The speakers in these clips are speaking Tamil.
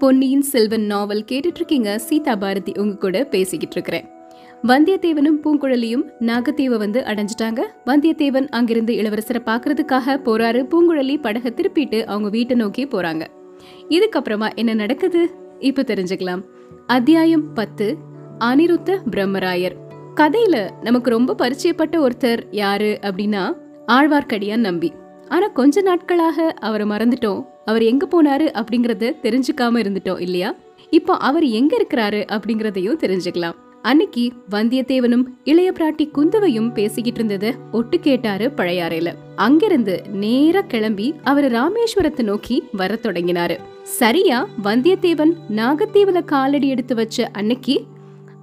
பொன்னியின் செல்வன் நாவல் கேட்டுட்டு இருக்கீங்க சீதா பாரதி உங்க கூட பேசிக்கிட்டு இருக்கிறேன் வந்தியத்தேவனும் பூங்குழலியும் நாகத்தீவை வந்து அடைஞ்சிட்டாங்க. வந்தியத்தேவன் அங்கிருந்து இளவரசரை பார்க்கறதுக்காக போறாரு. பூங்குழலி படகை திருப்பிட்டு அவங்க வீட்டை நோக்கி போறாங்க. இதுக்கப்புறமா என்ன நடக்குது? இப்ப தெரிஞ்சுக்கலாம். அத்தியாயம் பத்து அனிருத்த பிரம்மராயர். கதையில நமக்கு ரொம்ப பரிச்சயப்பட்ட ஒருத்தர் யாரு அப்படின்னா ஆழ்வார்க்கடியான் நம்பி. ஆனா கொஞ்ச நாட்களாக அவரை மறந்துட்டோம். அவர் எங்க போனாரு அப்படிங்கறத தெரிஞ்சுக்காம இருந்துட்டோம் இல்லையா? இப்போ அவர் எங்க இருக்கிறாரு அப்படிங்கறதையும் தெரிஞ்சுக்கலாம். அன்னைக்கு வந்தியத்தேவனும் இளைய பிராட்டி குந்தவையும் பேசிக்கிட்டு இருந்தத ஒட்டு கேட்டாரு பழையாறையில. அங்கிருந்து நேரா கிளம்பி அவர் ராமேஸ்வரத்தை நோக்கி வர தொடங்கினாரு. சரியா வந்தியத்தேவன் நாகத்தீவுல காலடி எடுத்து வச்ச அன்னைக்கு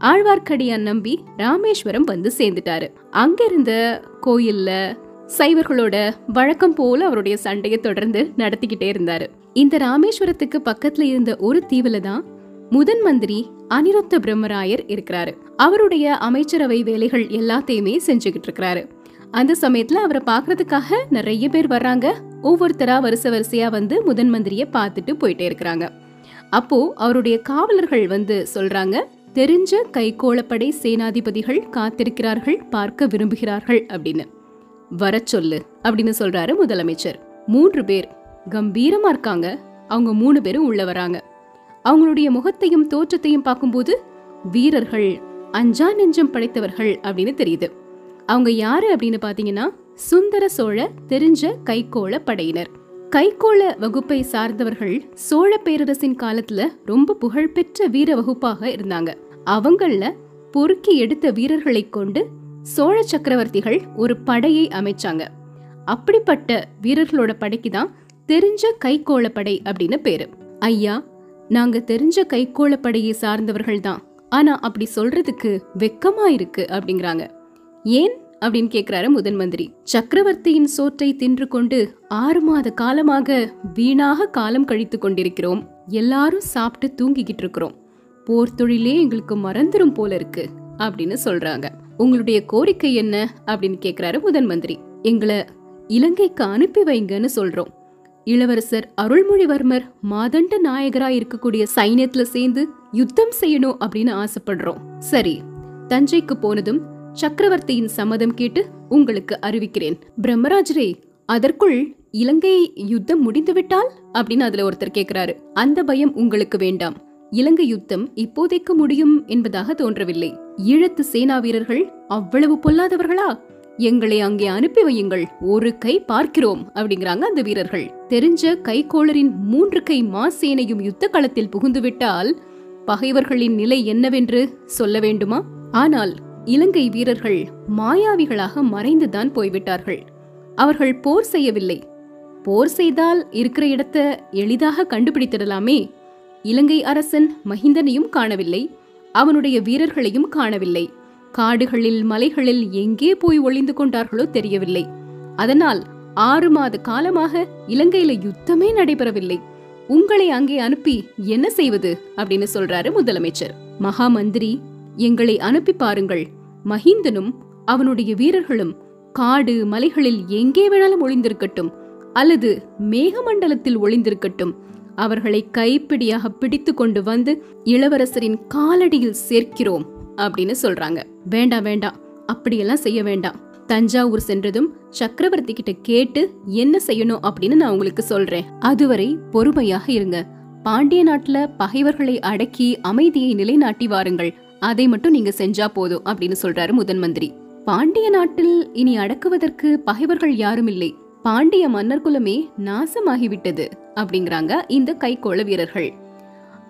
ஆழ்வார்க்கடியான் நம்பி ராமேஸ்வரம் வந்து சேர்ந்துட்டாரு. அங்கிருந்த கோயில்ல சைவர்களோட வழக்கம் போல அவருடைய சண்டையை தொடர்ந்து நடத்திக்கிட்டே இருந்தாரு. இந்த ராமேஸ்வரத்துக்கு பக்கத்துல இருந்த ஒரு தீவுல தான் முதன் மந்திரி அனிருத்த பிரம்மராயர் இருக்கிறாரு. அவருடைய அமைச்சரவை வேலைகள் எல்லாத்தையுமே செஞ்சுக்கிட்டு இருக்கிறாரு. அந்த சமயத்துல அவரை பாக்குறதுக்காக நிறைய பேர் வர்றாங்க. ஒவ்வொருத்தரா வரிசை வரிசையா வந்து முதன் மந்திரிய பார்த்துட்டு போயிட்டே இருக்கிறாங்க. அப்போ அவருடைய காவலர்கள் வந்து சொல்றாங்க தெரிஞ்ச கைகோளப்படை சேனாதிபதிகள் காத்திருக்கிறார்கள் பார்க்க விரும்புகிறார்கள் அப்படின்னு. வர சொல்லு அப்படின்னு சொல்றாரு முதலமைச்சர். மூன்று பேர். கம்பீரமா இருக்காங்க. அவங்க மூணு பேரும் உள்ள வராங்க. அவங்களுடைய முகத்தையும் தோற்றத்தையும் பார்க்கும்போது வீரர்கள் அஞ்சா நெஞ்சம் படைத்தவர்கள் அப்படின்னு தெரியுது. அவங்க யாரு அப்படின்னு பாத்தீங்கன்னா சுந்தர சோழ தெரிஞ்ச கைகோள படையினர். கைகோள வகுப்பை சார்ந்தவர்கள் சோழ பேரரசின் காலத்துல ரொம்ப புகழ்பெற்ற வீர வகுப்பாக இருந்தாங்க. அவங்கள பொறுக்கி எடுத்த வீரர்களை கொண்டு சோழ சக்கரவர்த்திகள் ஒரு படையை அமைச்சாங்க. அப்படிப்பட்ட வீரர்களோட படைக்கு தான் தெரிஞ்ச கைகோள படை அப்படின்னு பேரு. ஐயா நாங்க தெரிஞ்ச கைகோள படையை சார்ந்தவர்கள் தான். ஆனா அப்படி சொல்றதுக்கு வெக்கமா இருக்கு அப்படிங்கிறாங்க. ஏன் அப்படின்னு கேக்குறாரு முதன் மந்திரி. சக்கரவர்த்தியின் சோற்றை தின்று கொண்டு ஆறு மாத காலமாக வீணாக காலம் கழித்து கொண்டிருக்கிறோம். எல்லாரும் சாப்பிட்டு தூங்கிக்கிட்டு இருக்கிறோம். போர் தொழிலே எங்களுக்கு மறந்துரும் போல இருக்கு அப்படின்னு சொல்றாங்க. உங்களுடைய கோரிக்கை என்ன அப்படின்னு கேக்குறாரு முதன் மந்திரி. எங்களை இலங்கைக்கு அனுப்பி வைங்கன்னு சொல்றோம். இளவரசர் அருள்மொழிவர்மர் மாதண்ட நாயகரா இருக்கக்கூடிய சைன்யத்துல சேர்ந்து யுத்தம் செய்யணும் அப்படின்னு ஆசைப்படுறோம். சரி தஞ்சைக்கு போனதும் சக்கரவர்த்தியின் சம்மதம் கேட்டு உங்களுக்கு அறிவிக்கிறேன். பிரம்மராஜரே அதற்குள் இலங்கை யுத்தம் முடிந்துவிட்டால்? அப்படின்னு அதுல ஒருத்தர் கேக்குறாரு. அந்த பயம் உங்களுக்கு வேண்டாம். இலங்கை யுத்தம் இப்போதைக்கு முடியும் என்பதாக தோன்றவில்லை. ஈழத்து சேனா வீரர்கள் அவ்வளவு பொல்லாதவர்களா? எங்களை அங்கே அனுப்பி வையுங்கள். ஒரு கை பார்க்கிறோம் அப்படிங்கிறாங்க அந்த வீரர்கள். தெரிஞ்ச கைகோளரின் மூன்று கை மாசேனையும் யுத்த களத்தில் புகுந்துவிட்டால் பகைவர்களின் நிலை என்னவென்று சொல்ல வேண்டுமா? ஆனால் இலங்கை வீரர்கள் மாயாவிகளாக மறைந்துதான் போய்விட்டார்கள். அவர்கள் போர் செய்யவில்லை. போர் செய்தால் இருக்கிற இடத்தை எளிதாக கண்டுபிடித்திடலாமே. இலங்கை அரசன் மஹிந்தனையும் காணவில்லை. அவனுடைய வீரர்களையும் காணவில்லை. காடுகளில் மலைகளில் எங்கே போய் ஒளிந்து கொண்டார்களோ தெரியவில்லை. அதனால் ஆறு மாத காலமாக இலங்கையில யுத்தமே நடைபெறவில்லை. உங்களை அங்கே அனுப்பி என்ன செய்வது? அப்படின்னு சொல்றாரு முதலமைச்சர். மகா மந்திரி எங்களை அனுப்பி பாருங்கள். மஹிந்தனும் அவனுடைய வீரர்களும் காடு மலைகளில் எங்கே வேணாலும் ஒளிந்திருக்கட்டும். அல்லது மேகமண்டலத்தில் ஒளிந்திருக்கட்டும். அவர்களை கைப்பிடியாக பிடித்து கொண்டு வந்து இளவரசரின் காலடியில் சேர்க்கிறோம் அப்படின்னு சொல்றாங்க. வேண்டாம் வேண்டாம். அப்படியெல்லாம் செய்ய வேண்டாம். தஞ்சாவூர் சென்றதும் சக்கரவர்த்தி கிட்ட கேட்டு என்ன செய்யணும் அப்படின்னு நான் உங்களுக்கு சொல்றேன். அதுவரை பொறுமையாக இருங்க. பாண்டிய நாட்டுல பகைவர்களை அடக்கி அமைதியை நிலைநாட்டி வாருங்கள். அதை மட்டும் நீங்க செஞ்சா போதும் அப்படின்னு சொல்றாரு முதன் மந்திரி. பாண்டிய நாட்டில் இனி அடக்குவதற்கு பகைவர்கள் யாரும் இல்லை. பாண்டிய மன்னர் குலமே நாசமாகிவிட்டது அப்படிங்கிறாங்க இந்த கைகோள வீரர்கள்.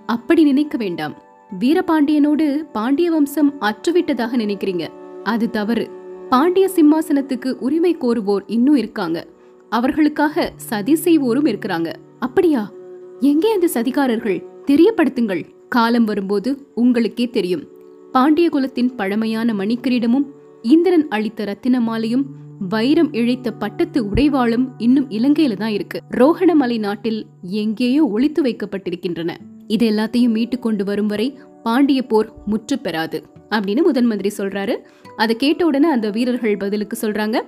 அப்படி நினைக்க வேண்டாம். வீரபாண்டியனோடு பாண்டிய வம்சம் அற்றுவிட்டதாக நினைக்கிறீங்க. அது தவறு. பாண்டிய சிம்மாசனத்துக்கு உரிமை கோருவோர் இன்னும் இருக்காங்க. அவர்களுக்காக சதி செய்வோரும் இருக்கிறாங்க. அப்படியா? எங்கே அந்த சதிகாரர்கள்? தெரியப்படுத்துங்கள். காலம் வரும்போது உங்களுக்கே தெரியும். பாண்டிய குலத்தின் பழமையான மணிக்கிரீடமும் இந்திரன் அளித்த ரத்தின மாலையும் வைரம் இழைத்த பட்டத்து உடைவாளும் இன்னும் இலங்கையில தான் இருக்கு. ரோஹணமலை நாட்டில் எங்கேயோ ஒளித்து வைக்கப்பட்டிருக்கின்றன. இது எல்லாத்தையும் மீட்டு கொண்டு வரும் வரை பாண்டிய போர் முற்று பெறாது அப்படின்னு முதன் மந்திரி சொல்றாரு. அதை கேட்ட உடனே அந்த வீரர்கள் பதிலுக்கு சொல்றாங்க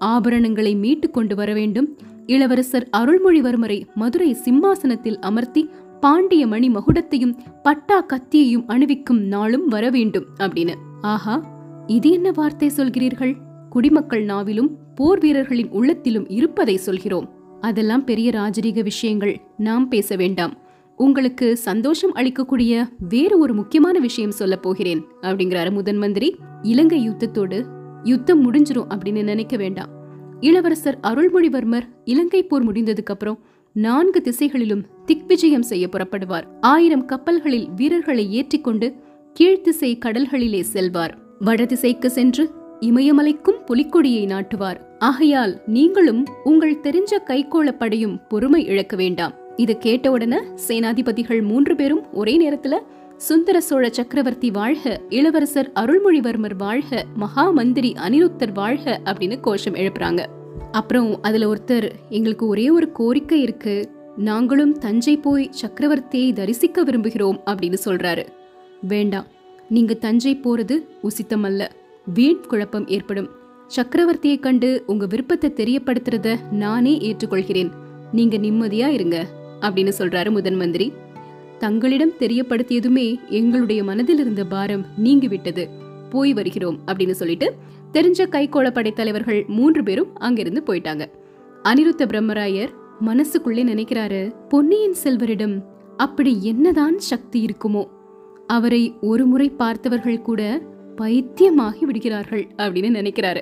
ஆபரணங்களை மீட்டு கொண்டு வர வேண்டும். இளவரசர் அருள்மொழிவர்மரை மதுரை சிம்மாசனத்தில் அமர்த்தி பாண்டிய மணி மகுடத்தையும் பட்டா கத்தியையும் அணிவிக்கும் நாளும் வர வேண்டும் அப்படின்னு. ஆஹா இது என்ன வார்த்தை சொல்கிறீர்கள்? குடிமக்கள் நாவிலும் போர் வீரர்களின் உள்ளத்திலும் இருப்பதை சொல்கிறோம். அதெல்லாம் பெரிய ராஜரீக விஷயங்கள். நாம் பேச வேண்டாம். உங்களுக்கு சந்தோஷம் அளிக்கக்கூடிய வேறு ஒரு முக்கியமான விஷயம் சொல்ல போகிறேன். அப்படிங்கிறாரு முதன் மந்திரி. இலங்கை யுத்தத்தோடு யுத்தம் முடிஞ்சிரும் அப்படின்னு நினைக்க வேண்டாம். இளவரசர் அருள்மொழிவர்மர் இலங்கை போர் முடிந்ததுக்கு அப்புறம் நான்கு திசைகளிலும் திக்விஜயம் செய்ய புறப்படுவார். ஆயிரம் கப்பல்களில் வீரர்களை ஏற்றிக்கொண்டு கீழ்த்திசை கடல்களிலே செல்வார். வடதிசைக்கு சென்று இமயமலைக்கும் புலிக்கொடியை நாட்டுவார். ஆகையால் நீங்களும் உங்கள் தெரிஞ்ச கைகோளப்படையும் பொறுமை இழக்க வேண்டாம். இது கேட்ட உடனே சேனாதிபதிகள் மூன்று பேரும் ஒரே நேரத்துல சுந்தர சோழ சக்கரவர்த்தி வாழ்க இளவரசர் அருள்மொழிவர்மர் வாழ்க மகா மந்திரி அனிருத்தர் வாழ்க அப்படின்னு கோஷம் எழுப்புறாங்க. அப்புறம் அதுல ஒருத்தர் எங்களுக்கு ஒரே ஒரு கோரிக்கை இருக்கு. நாங்களும் தஞ்சை போய் சக்கரவர்த்தியை தரிசிக்க விரும்புகிறோம் அப்படின்னு சொல்றாரு. வேண்டாம். நீங்க தஞ்சை போறது உசித்தமல்ல. வீண் குழப்பம் ஏற்படும். சக்கரவர்த்தியை கண்டு உங்க விருப்பத்தை தெரியப்படுத்துறத நானே ஏற்றுக்கொள்கிறேன். நீங்க நிம்மதியா இருங்க அப்படின்னு சொல்றாரு முதன் மந்திரி. தங்களிடம் தெரியப்படுத்தியதுமே எங்களுடைய மனதில் இருந்த பாரம் நீங்கிவிட்டது போய் வருகிறோம் அப்படின்னு சொல்லிட்டு தெரிஞ்ச கைகோள படைத்தலைவர்கள் மூன்று பேரும் அங்கிருந்து போயிட்டாங்க. அனிருத்த பிரம்மராயர் மனசுக்குள்ளே நினைக்கிறாரு பொன்னியின் செல்வரிடம் அப்படி என்னதான் சக்தி இருக்குமோ? அவரை ஒரு முறை பார்த்தவர்கள் கூட பைத்தியமாகி விடுகிறார்கள் அப்படின்னு நினைக்கிறாரு.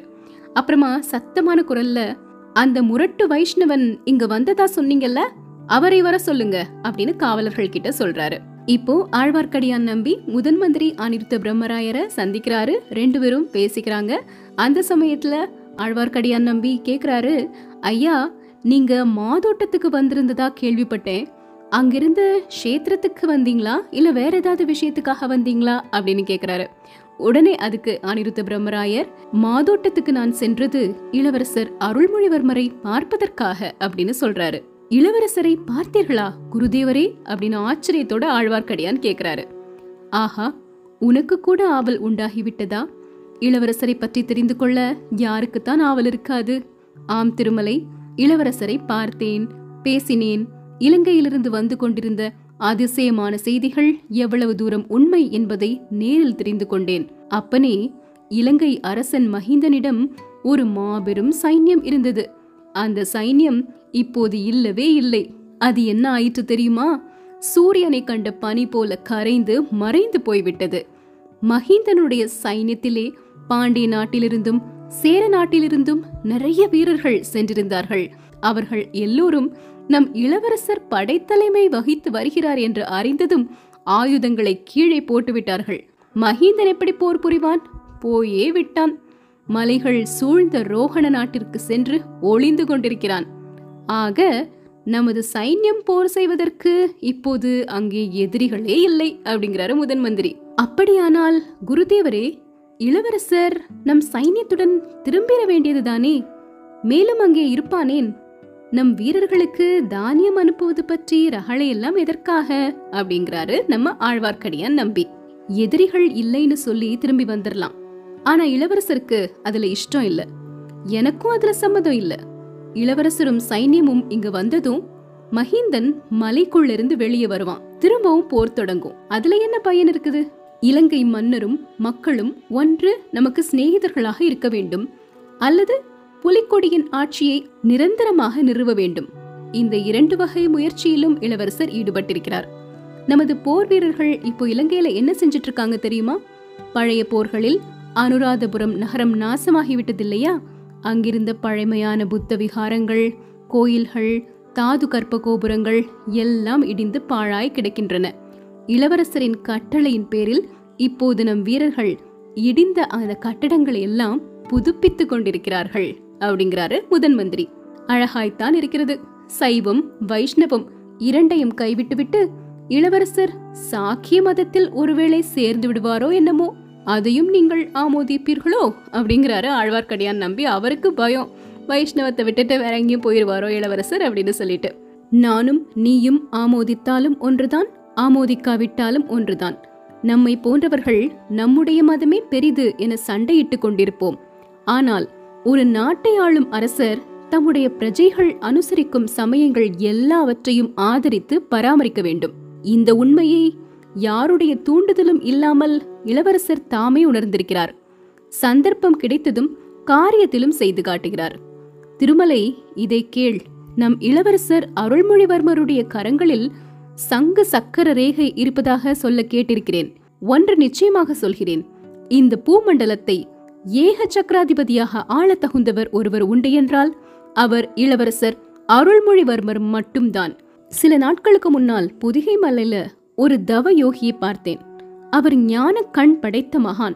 அப்புறமா சத்தமான குரல்ல அந்த முரட்டு வைஷ்ணவன் இங்க வந்ததா சொன்னீங்கல்ல? அவரை வர சொல்லுங்க அப்படின்னு காவலர்கள் கிட்ட சொல்றாரு. இப்போ ஆழ்வார்க்கடியான் நம்பி முதன் மந்திரி அனிருத்த பிரம்மராயரை சந்திக்கிறாரு. ரெண்டு பேரும் பேசிக்கிறாங்க. அந்த சமயத்துல ஆழ்வார்க்கடியான் நம்பி கேக்குறாரு ஐயா நீங்க மாதோட்டத்துக்கு வந்திருந்ததா கேள்விப்பட்டேன். அங்கிருந்து க்ஷேத்திரத்துக்கு வந்தீங்களா? இல்ல வேற ஏதாவது விஷயத்துக்காக வந்தீங்களா? அப்படின்னு கேக்குறாரு. உடனே அதுக்கு அனிருத்த பிரம்மராயர் மாதோட்டத்துக்கு நான் சென்றது இளவரசர் அருள்மொழிவர்மரை பார்ப்பதற்காக அப்படின்னு சொல்றாரு. இளவரசரை பார்த்தீர்களா குருதேவரே? அப்படின்னு ஆச்சரியத்தோட ஆழ்வார்க்கடியான் கேக்குறாரு. ஆஹா உனக்கு கூட ஆவல் உண்டாகிவிட்டதா? இளவரசரை பற்றி தெரிந்து கொள்ள யாருக்குத்தான் ஆவல் இருக்காது? ஆம் திருமலை இளவரசரை பார்த்தேன் பேசினேன் இலங்கையிலிருந்து வந்து கொண்டிருந்த அதிசயமான செய்திகள் எவ்வளவு தூரம் உண்மை என்பதை நேரில் தெரிந்து கொண்டேன். அப்பனே இலங்கை அரசன் மஹிந்தனிடம் ஒரு மாபெரும் சைன்யம் இருந்தது. அந்த சைன்யம் இப்போது இல்லவே இல்லை. அது என்ன ஆயிற்று தெரியுமா? சூரியனை கண்ட பனி போல கரைந்து மறைந்து போய்விட்டது. மஹிந்தனுடைய சைன்யத்திலே பாண்டிய நாட்டிலிருந்தும் சேர நாட்டிலிருந்தும் நிறைய வீரர்கள் சென்றிருந்தார்கள். அவர்கள் எல்லோரும் நம் இளவரசர் படைத்தலைமை வகித்து வருகிறார் என்று அறிந்ததும் ஆயுதங்களை கீழே போட்டுவிட்டார்கள். மஹிந்தன் எப்படி போர் புரிவான்? போயே விட்டான். மலைகள் சூழ்ந்த ரோகண நாட்டிற்கு சென்று ஒளிந்து கொண்டிருக்கிறான். ஆக நமது சைன்யம் போர் செய்வதற்கு இப்போது அங்கே எதிரிகளே இல்லை அப்படிங்கிறாரு முதன் மந்திரி. அப்படியானால் குருதேவரே இளவரசர் நம் சைன்யத்துடன் திரும்பிட வேண்டியதுதானே? மேலும் அங்கே இருப்பானேன்? நம் வீரர்களுக்கு தானியம் அனுப்புவது பற்றி ரகளை எல்லாம் எதற்காக? அப்படிங்கிறாரு நம்ம ஆழ்வார்க்கடியான் நம்பி. எதிரிகள் இல்லைன்னு சொல்லி திரும்பி வந்துடலாம் ஆனா இளவரசருக்கு அதுல இஷ்டம் இல்ல. எனக்கும் அதுல சம்மதம் இல்ல. இளவரசரும் சைன்யமும் இங்க வந்ததும் மஹிந்தன் மலைக்குள்ளிருந்து வெளியே வருவான். திரும்பவும் போர் தொடங்கும். அதுல என்ன பயன் இருக்குது? இலங்கை மன்னரும் மக்களும் ஒன்று நமக்கு சிநேகிதர்களாக இருக்க வேண்டும். அல்லது புலிக்கொடியின் ஆட்சியை நிரந்தரமாக நிறுவ வேண்டும். இந்த இரண்டு வகை முயற்சியிலும் இளவரசர் ஈடுபட்டிருக்கிறார். நமது போர் வீரர்கள் இப்போ இலங்கையில என்ன செஞ்சிட்டு இருக்காங்க தெரியுமா? பழைய போர்களில் அனுராதபுரம் நகரம் நாசமாகிவிட்டது இல்லையா அங்கிருந்த பழமையான புத்த விகாரங்கள் கோயில்கள் தாது கற்ப கோபுரங்கள் எல்லாம் இடிந்து பாழாய் கிடக்கின்றன. இளவரசரின் கட்டளையின் பேரில் இப்போது நம் வீரர்கள் இடிந்த அந்த கட்டடங்களை எல்லாம் புதுப்பித்துக் கொண்டிருக்கிறார்கள். அப்படிங்கிறாரு முதன் மந்திரி. அழகாய்த்தான் இருக்கிறது. சைவம் வைஷ்ணவம் இரண்டையும் கைவிட்டுவிட்டு இளவரசர் சாக்கிய மதத்தில் ஒருவேளை சேர்ந்து விடுவாரோ என்னமோ அதையும் நீங்கள் ஆமோதிப்பீர்களோ? அப்படிங்கிறாரு ஆழ்வார்க்கடியான் நம்பி. அவருக்கு பயம். வைஷ்ணவத்தை விட்டுட்டு வேற எங்கேயும் போயிருவாரோ இளவரசர் அப்படின்னு சொல்லிட்டு. நானும் நீயும் ஆமோதித்தாலும் ஒன்றுதான் ஆமோதிக்காவிட்டாலும் ஒன்றுதான். நம்மை போன்றவர்கள் நம்முடைய மதமே பெரிது என சண்டையிட்டுக் கொண்டிருப்போம். ஆனால் ஒரு நாட்டை ஆளும் அரசர் தம்முடைய பிரஜைகள் அனுசரிக்கும் சமயங்கள் எல்லாவற்றையும் ஆதரித்து பராமரிக்க வேண்டும். இந்த உண்மையை யாருடைய தூண்டுதலும் இல்லாமல் இளவரசர் தாமே உணர்ந்திருக்கிறார். சந்தர்ப்பம் கிடைத்ததும் காரியத்திலும் செய்து காட்டுகிறார். திருமலை இதை கேள். நம் இளவரசர் அருள்மொழிவர்மருடைய கரங்களில் சங்க சக்கர ரேகை இருப்பதாக சொல்ல கேட்டிருக்கிறேன். ஒன்று நிச்சயமாக சொல்கிறேன். இந்த பூமண்டலத்தை ஏக சக்கராதிபதியாக ஆள தகுந்தவர் ஒருவர் உண்டு என்றால் அவர் இளவரசர் அருள்மொழிவர்மர் மட்டும்தான். சில நாட்களுக்கு முன்னால் புதிகை மலையில ஒரு தவ யோகியை பார்த்தேன். அவர் ஞான கண் படைத்த மகான்.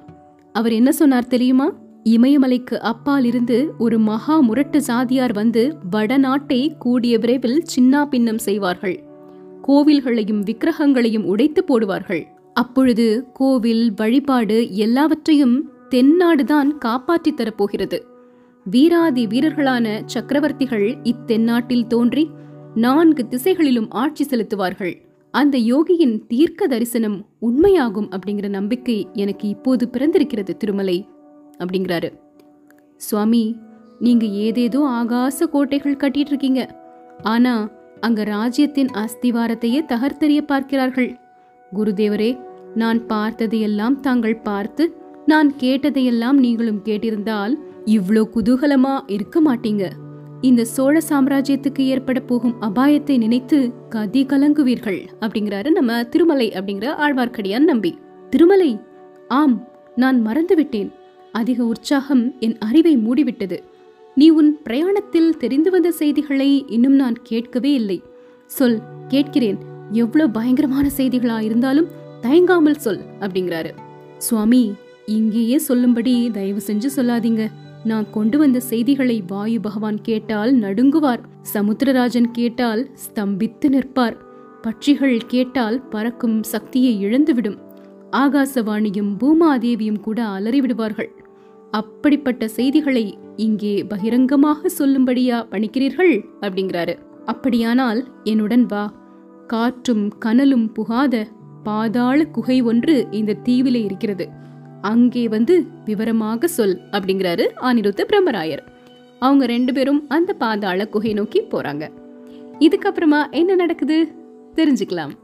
அவர் என்ன சொன்னார் தெரியுமா? இமயமலைக்கு அப்பால் இருந்து ஒரு மகா முரட்டு சாதியார் வந்து வடநாட்டை கூடிய விரைவில் சின்னா பின்னம் செய்வார்கள். கோவில்களையும் விக்கிரகங்களையும் உடைத்து போடுவார்கள். அப்பொழுது கோவில் வழிபாடு எல்லாவற்றையும் தென்னாடுதான் காப்பாற்றித் தரப்போகிறது. வீராதி வீரர்களான சக்கரவர்த்திகள் இத்தென்னாட்டில் தோன்றி நான்கு திசைகளிலும் ஆட்சி செலுத்துவார்கள். அந்த யோகியின் தீர்க்க தரிசனம் உண்மையாகும் அப்படிங்கிற நம்பிக்கை எனக்கு இப்போது பிறந்திருக்கிறது திருமலை அப்படிங்கிறாரு. சுவாமி நீங்க ஏதேதோ ஆகாச கோட்டைகள் கட்டிட்டு இருக்கீங்க ஆனா அங்க ராஜ்யத்தின் அஸ்திவாரத்தையே தகர்த்தெறிய பார்க்கிறார்கள். குருதேவரே நான் பார்த்ததையெல்லாம் தாங்கள் பார்த்து நான் கேட்டதையெல்லாம் நீங்களும் கேட்டிருந்தால் இவ்ளோ குதூகலமா இருக்க மாட்டீங்க. இந்த சோழ சாம்ராஜ்யத்துக்கு ஏற்பட போகும் அபாயத்தை நினைத்து கதி கலங்குவீர்கள் அப்படிங்கிறாரு நம்ம திருமலை அப்படிங்கிற ஆழ்வார்க்கடியான் நம்பி. திருமலை ஆம் நான் மறந்துவிட்டேன். அதிக உற்சாகம் என் அறிவை மூடிவிட்டது. நீ உன் பிரயாணத்தில் தெரிந்து வந்த செய்திகளை இன்னும் நான் கேட்கவே இல்லை. சொல் கேட்கிறேன். எவ்வளவு பயங்கரமான செய்திகளா இருந்தாலும் தயங்காமல் சொல் அப்படிங்கிறாரு. சுவாமி இங்கேயே சொல்லும்படி தயவு செஞ்சு சொல்லாதீங்க. நான் கொண்டு வந்த செய்திகளை வாயு பகவான் கேட்டால் நடுங்குவார். சமுத்திரராஜன் கேட்டால் ஸ்தம்பித்து நிற்பார். பட்சிகள் கேட்டால் பறக்கும் சக்தியை இழந்துவிடும். ஆகாசவாணியும் பூமாதேவியும் கூட அலறிவிடுவார்கள். அப்படிப்பட்ட செய்திகளை இங்கே பகிரங்கமாக சொல்லும்படியா பணிக்கிறீர்கள்? அப்படிங்கிறாரு. அப்படியானால் என்னுடன் வா. காற்றும் கனலும் புகாத பாதாள குகை ஒன்று இந்த தீவிலே இருக்கிறது. அங்கே வந்து விவரமாக சொல் அப்படிங்கிறாரு அனிருத்த பிரம்மராயர். அவங்க ரெண்டு பேரும் அந்த பாதாள குகை நோக்கி போறாங்க. இதுக்கப்புறமா என்ன நடக்குது? தெரிஞ்சுக்கலாம்.